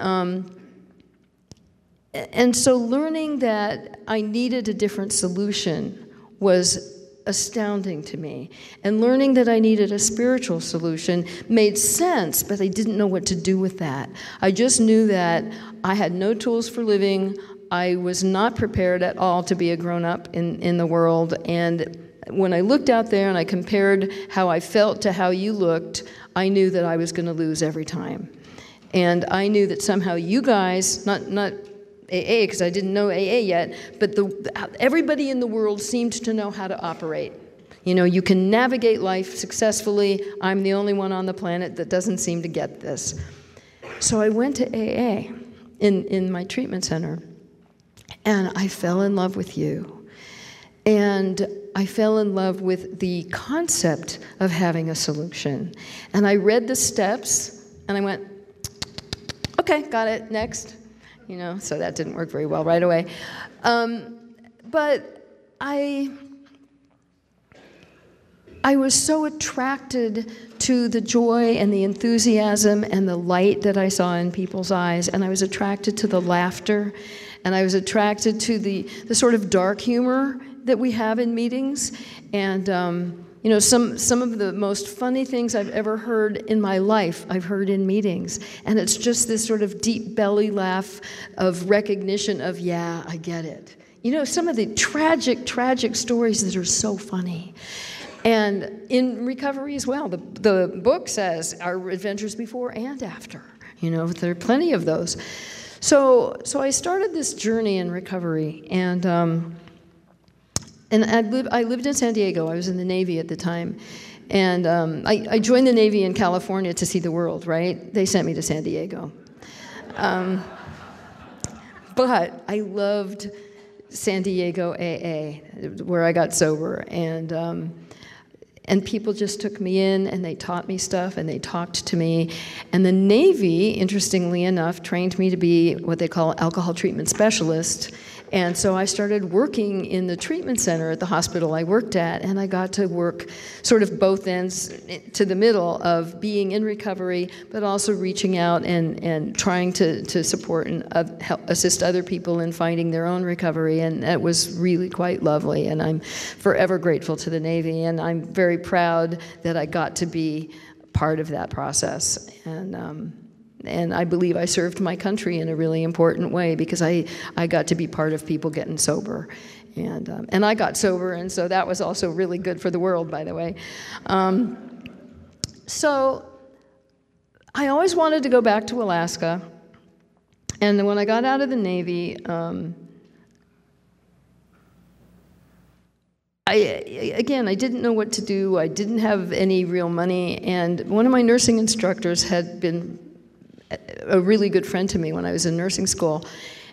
um, and so learning that I needed a different solution was astounding to me. And learning that I needed a spiritual solution made sense, but I didn't know what to do with that. I just knew that I had no tools for living. I was not prepared at all to be a grown up in, in the world. And when I looked out there and I compared how I felt to how you looked, I knew that I was going to lose every time. And I knew that somehow you guys, not, not AA because I didn't know AA yet, but the, everybody in the world seemed to know how to operate. You know, you can navigate life successfully. I'm the only one on the planet that doesn't seem to get this. So I went to AA in, in my treatment center, and I fell in love with you. And I fell in love with the concept of having a solution. And I read the steps, and I went, okay, got it, next you know, so that didn't work very well right away. Um, but I, I was so attracted to the joy and the enthusiasm and the light that I saw in people's eyes, and I was attracted to the laughter, and I was attracted to the, the sort of dark humor that we have in meetings, and um, you know, some, some of the most funny things I've ever heard in my life, I've heard in meetings. And it's just this sort of deep belly laugh of recognition of, yeah, I get it. You know, some of the tragic, tragic stories that are so funny. And in recovery as well, the, the book says our adventures before and after. You know, there are plenty of those. So, so I started this journey in recovery, and um, and I, I lived in San Diego. I was in the Navy at the time. And um, I, I, joined the Navy in California to see the world, right? They sent me to San Diego. Um, but I loved San Diego AA, where I got sober. And, um, and people just took me in and they taught me stuff and they talked to me. And the Navy, interestingly enough, trained me to be what they call alcohol treatment specialist. And so I started working in the treatment center at the hospital I worked at, and I got to work sort of both ends to the middle of being in recovery, but also reaching out and, and trying to, to support and uh, help assist other people in finding their own recovery. And that was really quite lovely, and I'm forever grateful to the Navy, and I'm very proud that I got to be part of that process. And um, and I believe I served my country in a really important way because I, I got to be part of people getting sober. And, um, and I got sober, and so that was also really good for the world, by the way. Um, so I always wanted to go back to Alaska. And when I got out of the Navy, um, I, again, I didn't know what to do. I didn't have any real money. And one of my nursing instructors had been a really good friend to me when I was in nursing school,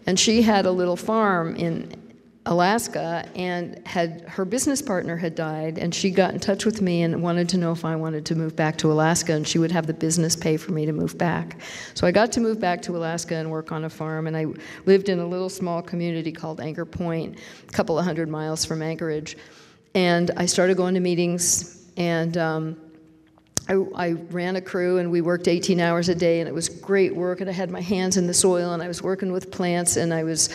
and she had a little farm in Alaska and had her business partner had died and she got in touch with me and wanted to know if I wanted to move back to Alaska and she would have the business pay for me to move back. So I got to move back to Alaska and work on a farm and I lived in a little small community called Anchor Point, a couple of hundred miles from Anchorage. And I started going to meetings and um, I, I, ran a crew and we worked 18 hours a day and it was great work and I had my hands in the soil and I was working with plants and I was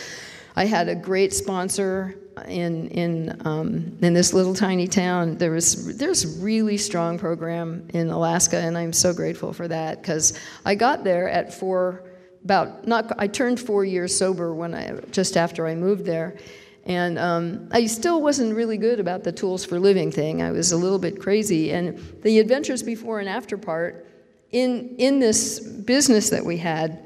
I had a great sponsor in in um, in this little tiny town. There was there's really strong program in Alaska and I'm so grateful for that because I got there at four about not I turned four years sober when I just after I moved there and um, I still wasn't really good about the tools for living thing. I was a little bit crazy. And the adventures before and after part, in, in this business that we had,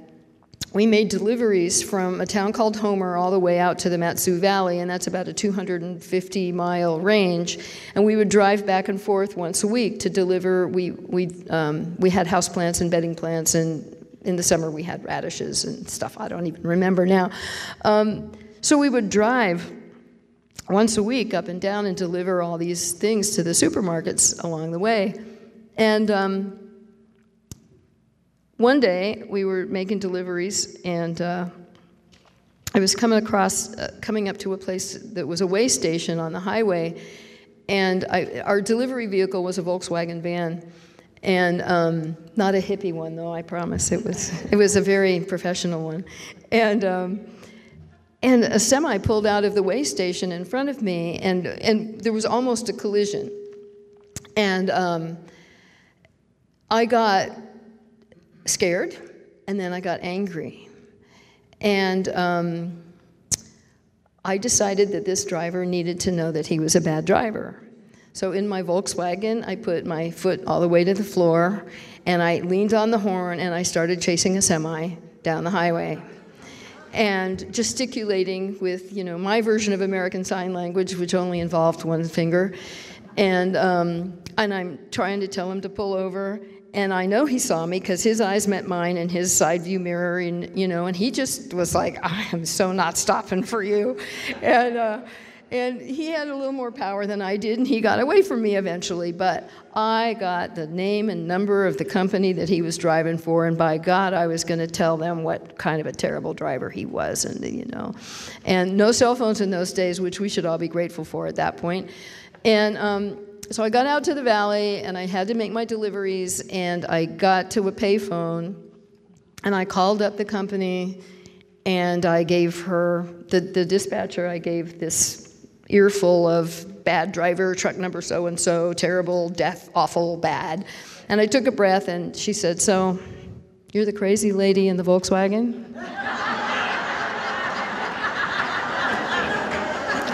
we made deliveries from a town called Homer all the way out to the Mat-Su Valley, and that's about a 250 mile range. And we would drive back and forth once a week to deliver. We, we, um, we had house plants and bedding plants, and in the summer we had radishes and stuff I don't even remember now. Um, so we would drive once a week up and down and deliver all these things to the supermarkets along the way. And um, one day we were making deliveries, and uh, I was coming across, uh, coming up to a place that was a way station on the highway, and I, our delivery vehicle was a Volkswagen van. and um, not a hippie one though. I promise it was it was a very professional one, and. Um, and a semi pulled out of the way station in front of me, and, and there was almost a collision. And um, I got scared, and then I got angry. And um, I decided that this driver needed to know that he was a bad driver. So in my Volkswagen, I put my foot all the way to the floor, and I leaned on the horn, and I started chasing a semi down the highway and gesticulating with you know my version of American Sign Language, which only involved one finger, and um, and I'm trying to tell him to pull over, and I know he saw me because his eyes met mine in his side view mirror, and you know, and he just was like, I am so not stopping for you, and. Uh, and he had a little more power than I did, and he got away from me eventually. But I got the name and number of the company that he was driving for, and by God, I was going to tell them what kind of a terrible driver he was, and you know, and no cell phones in those days, which we should all be grateful for at that point. And um, so I got out to the valley, and I had to make my deliveries, and I got to a payphone, and I called up the company, and I gave her the the dispatcher. I gave this earful of bad driver, truck number so and so, terrible, death, awful, bad. And I took a breath and she said, So, you're the crazy lady in the Volkswagen?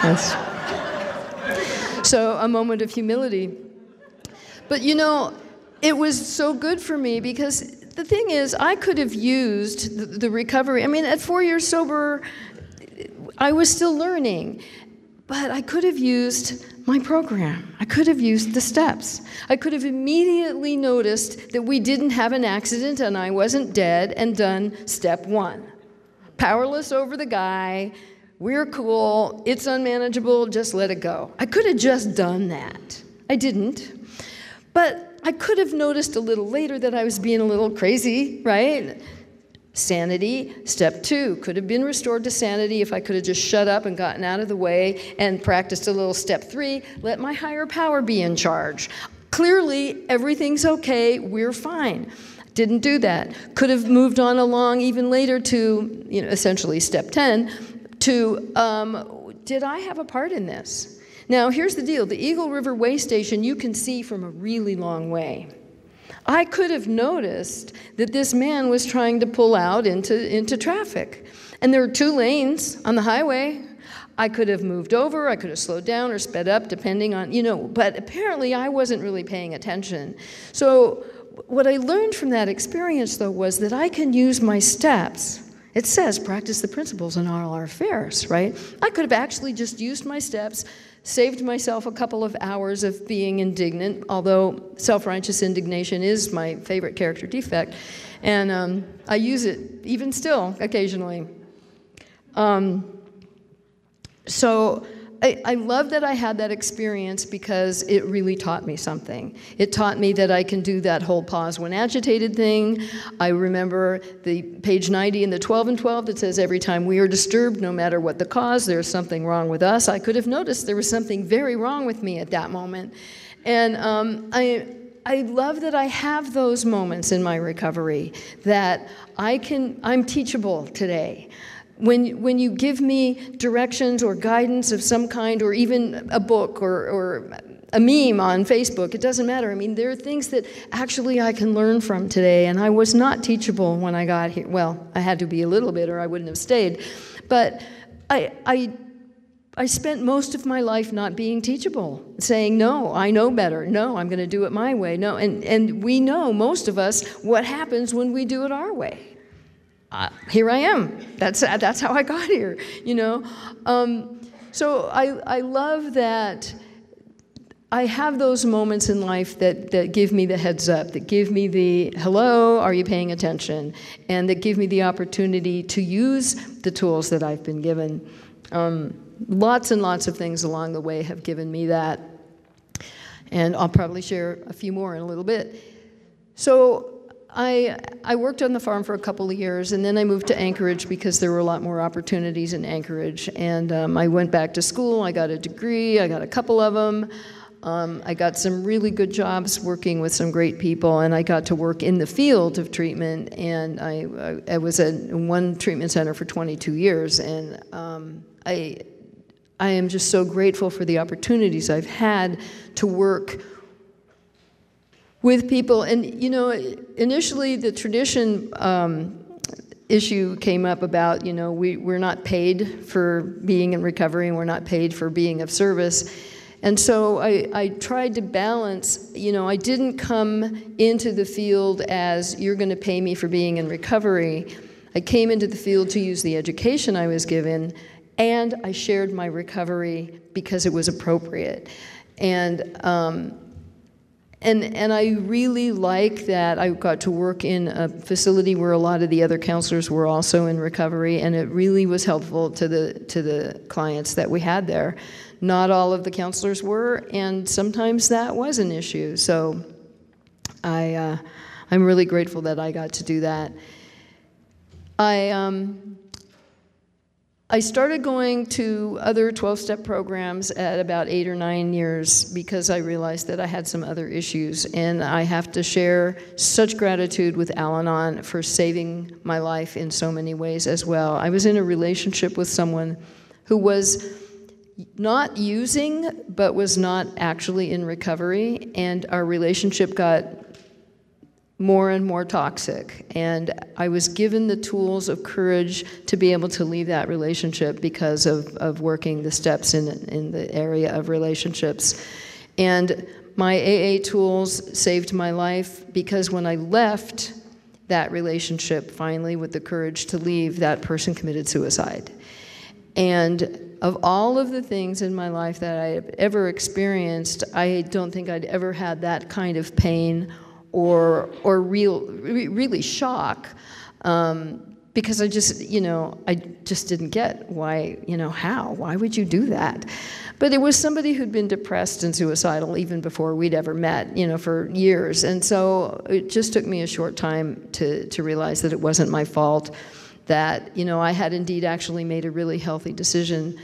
yes. So, a moment of humility. But you know, it was so good for me because the thing is, I could have used the, the recovery. I mean, at four years sober, I was still learning. But I could have used my program. I could have used the steps. I could have immediately noticed that we didn't have an accident and I wasn't dead and done step one. Powerless over the guy, we're cool, it's unmanageable, just let it go. I could have just done that. I didn't. But I could have noticed a little later that I was being a little crazy, right? Sanity, step two, could have been restored to sanity if I could have just shut up and gotten out of the way and practiced a little step three, let my higher power be in charge. Clearly, everything's okay, we're fine. Didn't do that. Could have moved on along even later to, you know, essentially step 10, to um, did I have a part in this? Now, here's the deal the Eagle River Way Station you can see from a really long way. I could have noticed that this man was trying to pull out into, into traffic. And there were two lanes on the highway. I could have moved over, I could have slowed down or sped up, depending on, you know, but apparently I wasn't really paying attention. So, what I learned from that experience, though, was that I can use my steps. It says practice the principles in all our affairs, right? I could have actually just used my steps saved myself a couple of hours of being indignant, although self righteous indignation is my favorite character defect. And um, I use it even still occasionally. Um, so I, I love that I had that experience because it really taught me something. It taught me that I can do that whole pause when agitated thing. I remember the page 90 in the 12 and 12 that says every time we are disturbed, no matter what the cause, there's something wrong with us. I could have noticed there was something very wrong with me at that moment. And um, I, I love that I have those moments in my recovery that I can, I'm teachable today. When, when you give me directions or guidance of some kind, or even a book or, or a meme on Facebook, it doesn't matter. I mean, there are things that actually I can learn from today, and I was not teachable when I got here. Well, I had to be a little bit, or I wouldn't have stayed. But I, I, I spent most of my life not being teachable, saying, No, I know better. No, I'm going to do it my way. No, and, and we know, most of us, what happens when we do it our way uh, here I am. That's, that's how I got here, you know? Um, so I, I love that I have those moments in life that, that give me the heads up, that give me the hello, are you paying attention? And that give me the opportunity to use the tools that I've been given. Um, lots and lots of things along the way have given me that. And I'll probably share a few more in a little bit. So I, I worked on the farm for a couple of years, and then I moved to Anchorage because there were a lot more opportunities in Anchorage. And um, I went back to school, I got a degree, I got a couple of them. Um, I got some really good jobs working with some great people, and I got to work in the field of treatment. And I, I, I was at one treatment center for 22 years, and um, I, I am just so grateful for the opportunities I've had to work with people. And you know, initially the tradition um, issue came up about you know we, we're not paid for being in recovery, and we're not paid for being of service. And so I, I tried to balance, you know, I didn't come into the field as you're going to pay me for being in recovery. I came into the field to use the education I was given, and I shared my recovery because it was appropriate. And um, and and I really like that I got to work in a facility where a lot of the other counselors were also in recovery, and it really was helpful to the to the clients that we had there. Not all of the counselors were, and sometimes that was an issue. So I, uh, I'm really grateful that I got to do that. I, um, I started going to other 12 step programs at about eight or nine years because I realized that I had some other issues. And I have to share such gratitude with Al Anon for saving my life in so many ways as well. I was in a relationship with someone who was not using, but was not actually in recovery, and our relationship got more and more toxic. And I was given the tools of courage to be able to leave that relationship because of, of working the steps in, in the area of relationships. And my AA tools saved my life because when I left that relationship finally with the courage to leave, that person committed suicide. And of all of the things in my life that I have ever experienced, I don't think I'd ever had that kind of pain or, or real, re- really shock. Um, because I just, you know, I just didn't get why, you know, how? Why would you do that? But it was somebody who'd been depressed and suicidal even before we'd ever met, you know, for years. And so it just took me a short time to, to realize that it wasn't my fault that, you know, I had indeed actually made a really healthy decision.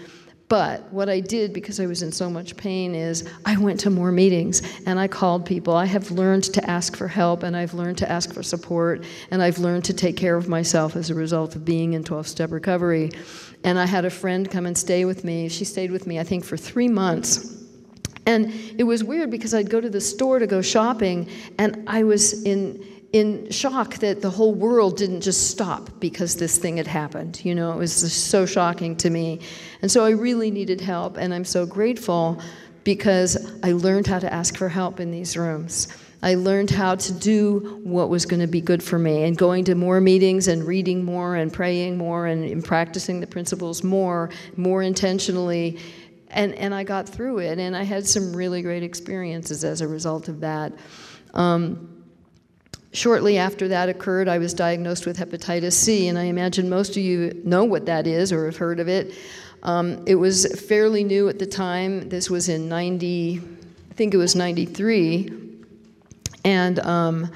But what I did, because I was in so much pain, is I went to more meetings and I called people. I have learned to ask for help and I've learned to ask for support and I've learned to take care of myself as a result of being in 12 step recovery. And I had a friend come and stay with me. She stayed with me, I think, for three months. And it was weird because I'd go to the store to go shopping and I was in in shock that the whole world didn't just stop because this thing had happened. You know, it was just so shocking to me. And so I really needed help, and I'm so grateful because I learned how to ask for help in these rooms. I learned how to do what was going to be good for me and going to more meetings and reading more and praying more and, practicing the principles more, more intentionally. And, and I got through it, and I had some really great experiences as a result of that. Um, Shortly after that occurred, I was diagnosed with hepatitis C, and I imagine most of you know what that is or have heard of it. Um, it was fairly new at the time. This was in 90, I think it was 93, and um,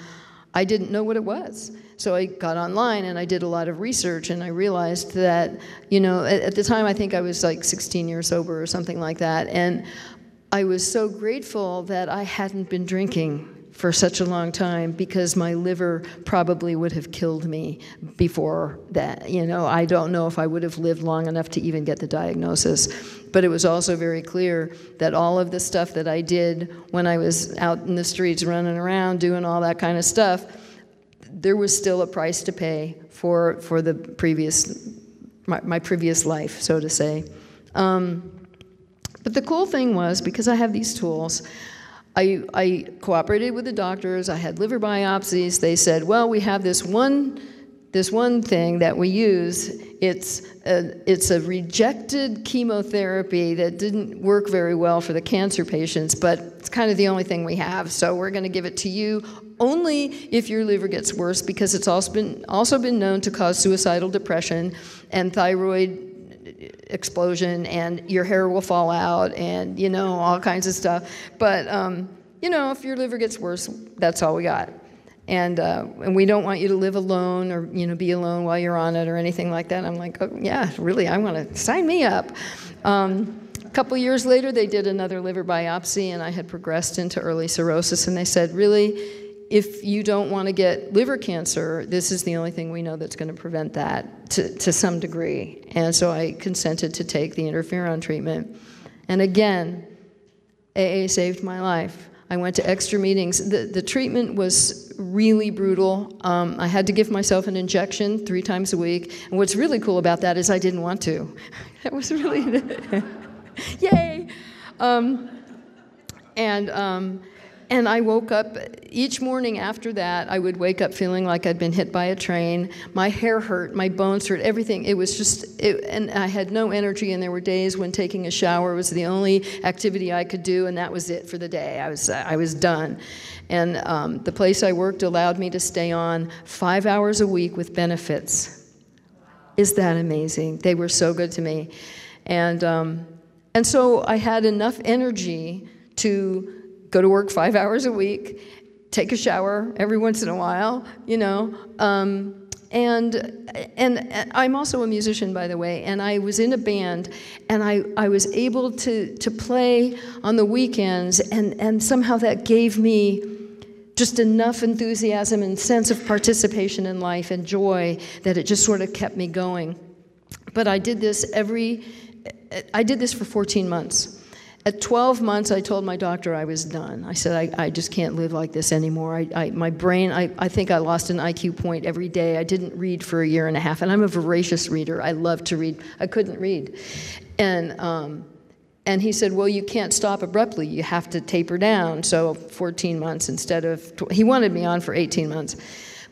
I didn't know what it was. So I got online and I did a lot of research, and I realized that, you know, at, at the time I think I was like 16 years sober or something like that, and I was so grateful that I hadn't been drinking for such a long time because my liver probably would have killed me before that. You know, I don't know if I would have lived long enough to even get the diagnosis. But it was also very clear that all of the stuff that I did when I was out in the streets running around doing all that kind of stuff, there was still a price to pay for, for the previous, my, my previous life, so to say. Um, but the cool thing was, because I have these tools, I, I cooperated with the doctors. I had liver biopsies. They said, well, we have this one, this one thing that we use. It's a, it's a rejected chemotherapy that didn't work very well for the cancer patients, but it's kind of the only thing we have. So we're going to give it to you only if your liver gets worse because it's also been, also been known to cause suicidal depression and thyroid explosion and your hair will fall out and you know all kinds of stuff. But um, you know if your liver gets worse that's all we got. And uh, and we don't want you to live alone or you know be alone while you're on it or anything like that. I'm like oh, yeah really i want to sign me up. Um, couple years later, they did another liver biopsy, and I had progressed into early cirrhosis. And they said, Really, if you don't want to get liver cancer, this is the only thing we know that's going to prevent that to, to some degree. And so I consented to take the interferon treatment. And again, AA saved my life. I went to extra meetings. The, the treatment was really brutal. Um, I had to give myself an injection three times a week. And what's really cool about that is I didn't want to. that was really, yay. Um, and um, and I woke up each morning after that, I would wake up feeling like I'd been hit by a train. My hair hurt, my bones hurt, everything. It was just, it, and I had no energy. And there were days when taking a shower was the only activity I could do, and that was it for the day. I was, I was done. And um, the place I worked allowed me to stay on five hours a week with benefits. Is that amazing? They were so good to me. And, um, and so I had enough energy to go to work five hours a week, take a shower every once in a while, you know. Um, and, and, I'm also a musician, by the way, and I was in a band, and I, I was able to, to play on the weekends, and, and somehow that gave me just enough enthusiasm and sense of participation in life and joy that it just sort of kept me going. But I did this every, I did this for 14 months. At 12 months, I told my doctor I was done. I said, I, I just can't live like this anymore. I, I, my brain, I, I think I lost an IQ point every day. I didn't read for a year and a half, and I'm a voracious reader. I love to read. I couldn't read. And, um, and he said, Well, you can't stop abruptly. You have to taper down. So 14 months instead of, tw- he wanted me on for 18 months.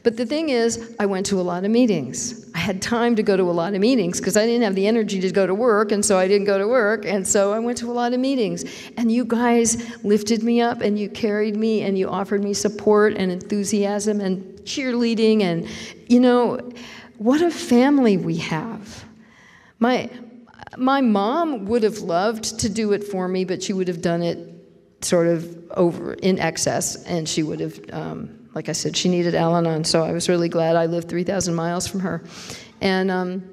But the thing is, I went to a lot of meetings. I had time to go to a lot of meetings because I didn't have the energy to go to work, and so I didn't go to work, and so I went to a lot of meetings. And you guys lifted me up, and you carried me, and you offered me support and enthusiasm and cheerleading, and you know, what a family we have. My, my mom would have loved to do it for me, but she would have done it sort of over in excess, and she would have. Um, like I said, she needed Al Anon, so I was really glad I lived 3,000 miles from her. And um,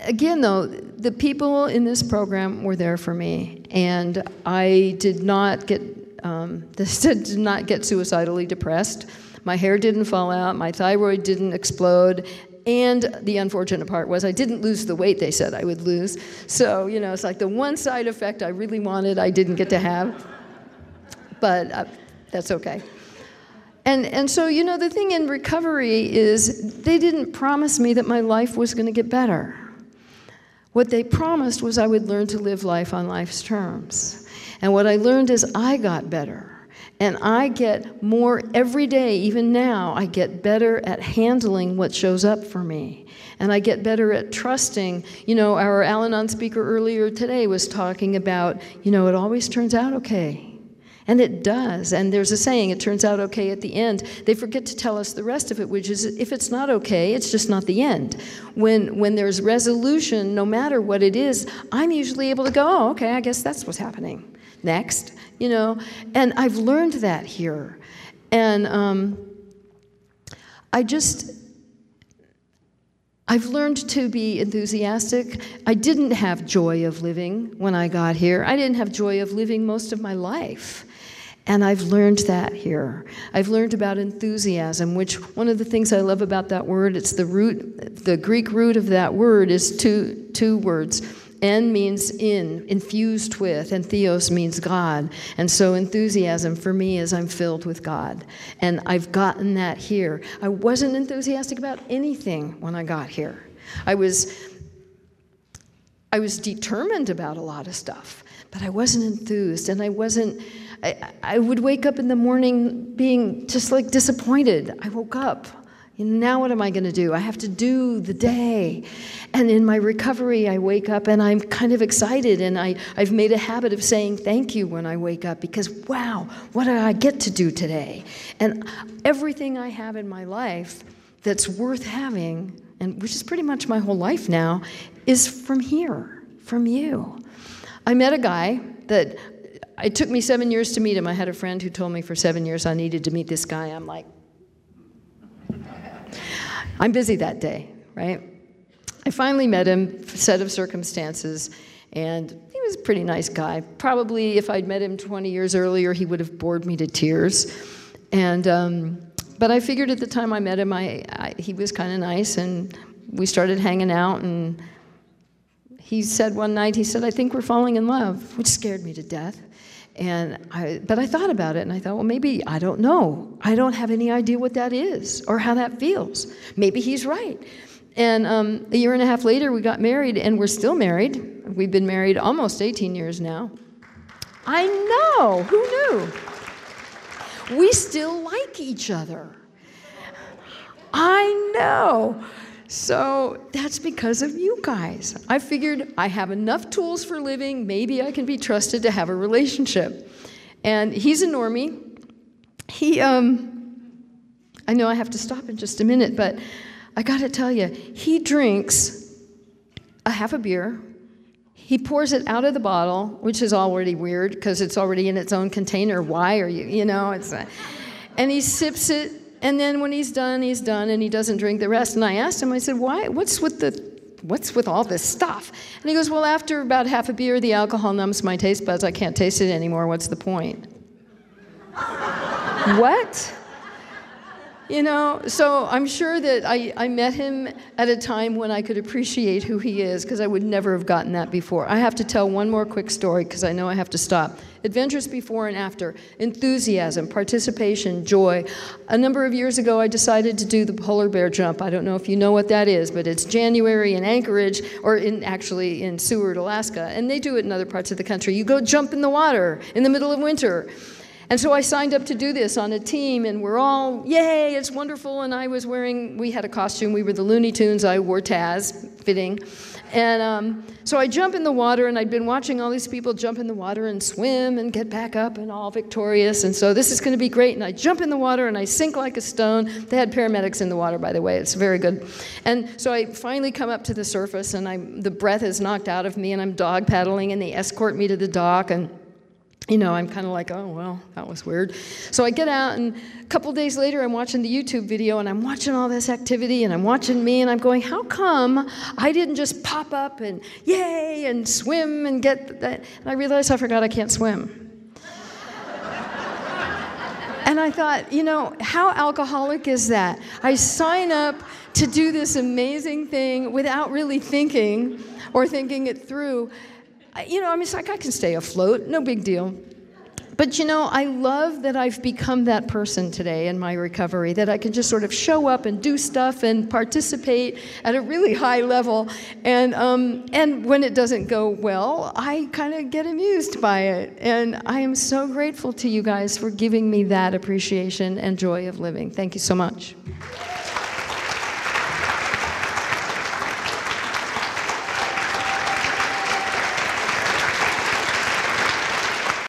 again, though, the people in this program were there for me, and I did not get um, did not get suicidally depressed. My hair didn't fall out, my thyroid didn't explode, and the unfortunate part was I didn't lose the weight they said I would lose. So, you know, it's like the one side effect I really wanted, I didn't get to have. But uh, that's okay. And, and so, you know, the thing in recovery is they didn't promise me that my life was going to get better. What they promised was I would learn to live life on life's terms. And what I learned is I got better. And I get more every day, even now, I get better at handling what shows up for me. And I get better at trusting. You know, our Al Anon speaker earlier today was talking about, you know, it always turns out okay. And it does. And there's a saying, it turns out okay at the end. They forget to tell us the rest of it, which is if it's not okay, it's just not the end. When, when there's resolution, no matter what it is, I'm usually able to go, oh, okay, I guess that's what's happening. Next, you know. And I've learned that here. And um, I just, I've learned to be enthusiastic. I didn't have joy of living when I got here. I didn't have joy of living most of my life. And I've learned that here. I've learned about enthusiasm, which one of the things I love about that word, it's the root, the Greek root of that word is two, two words. En means in, infused with, and theos means God. And so enthusiasm for me is I'm filled with God. And I've gotten that here. I wasn't enthusiastic about anything when I got here. I was I was determined about a lot of stuff, but I wasn't enthused and I wasn't I, I would wake up in the morning being just like disappointed. I woke up. now what am I going to do? I have to do the day. And in my recovery, I wake up and I'm kind of excited. And I, I've made a habit of saying thank you when I wake up because, wow, what did I get to do today? And everything I have in my life that's worth having, and which is pretty much my whole life now, is from here, from you. I met a guy that it took me seven years to meet him. I had a friend who told me for seven years I needed to meet this guy. I'm like, I'm busy that day, right? I finally met him, set of circumstances, And he was a pretty nice guy. Probably if I'd met him 20 years earlier, he would have bored me to tears. And, um, but I figured at the time I met him, I, I he was kind of nice, and we started hanging out. And he said one night, he said, I think we're falling in love, which scared me to death. And I, but I thought about it and I thought, well, maybe I don't know. I don't have any idea what that is or how that feels. Maybe he's right. And um, a year and a half later, we got married and we're still married. We've been married almost 18 years now. I know, who knew? We still like each other. I know. So that's because of you guys. I figured I have enough tools for living, maybe I can be trusted to have a relationship. And he's a normie. He, um, I know I have to stop in just a minute, but I gotta tell you, he drinks a half a beer. He pours it out of the bottle, which is already weird because it's already in its own container. Why are you, you know, it's, a, and he sips it and then when he's done, he's done, and he doesn't drink the rest. And I asked him, I said, why? What's with the what's with all this stuff? And he goes, well, after about half a beer, the alcohol numbs my taste buds. I can't taste it anymore. What's the point? what? You know, so I'm sure that I, I met him at a time when I could appreciate who he is because I would never have gotten that before. I have to tell one more quick story because I know I have to stop. Adventures before and after, enthusiasm, participation, joy. A number of years ago, I decided to do the polar bear jump. I don't know if you know what that is, but it's January in Anchorage, or in actually in Seward, Alaska, and they do it in other parts of the country. You go jump in the water in the middle of winter. And so I signed up to do this on a team, and we're all, yay, it's wonderful. And I was wearing, we had a costume, we were the Looney Tunes, I wore Taz, fitting. And um, so I jump in the water, and I'd been watching all these people jump in the water and swim and get back up and all victorious. And so this is going to be great. And I jump in the water and I sink like a stone. They had paramedics in the water, by the way. It's very good. And so I finally come up to the surface, and I'm, the breath is knocked out of me, and I'm dog paddling, and they escort me to the dock. and you know, I'm kind of like, oh, well, that was weird. So I get out, and a couple days later, I'm watching the YouTube video, and I'm watching all this activity, and I'm watching me, and I'm going, how come I didn't just pop up and yay and swim and get that? And I realized I forgot I can't swim. and I thought, you know, how alcoholic is that? I sign up to do this amazing thing without really thinking or thinking it through you know, I mean, it's like I can stay afloat, no big deal. But you know, I love that I've become that person today in my recovery, that I can just sort of show up and do stuff and participate at a really high level. And, um, and when it doesn't go well, I kind of get amused by it. And I am so grateful to you guys for giving me that appreciation and joy of living. Thank you so much.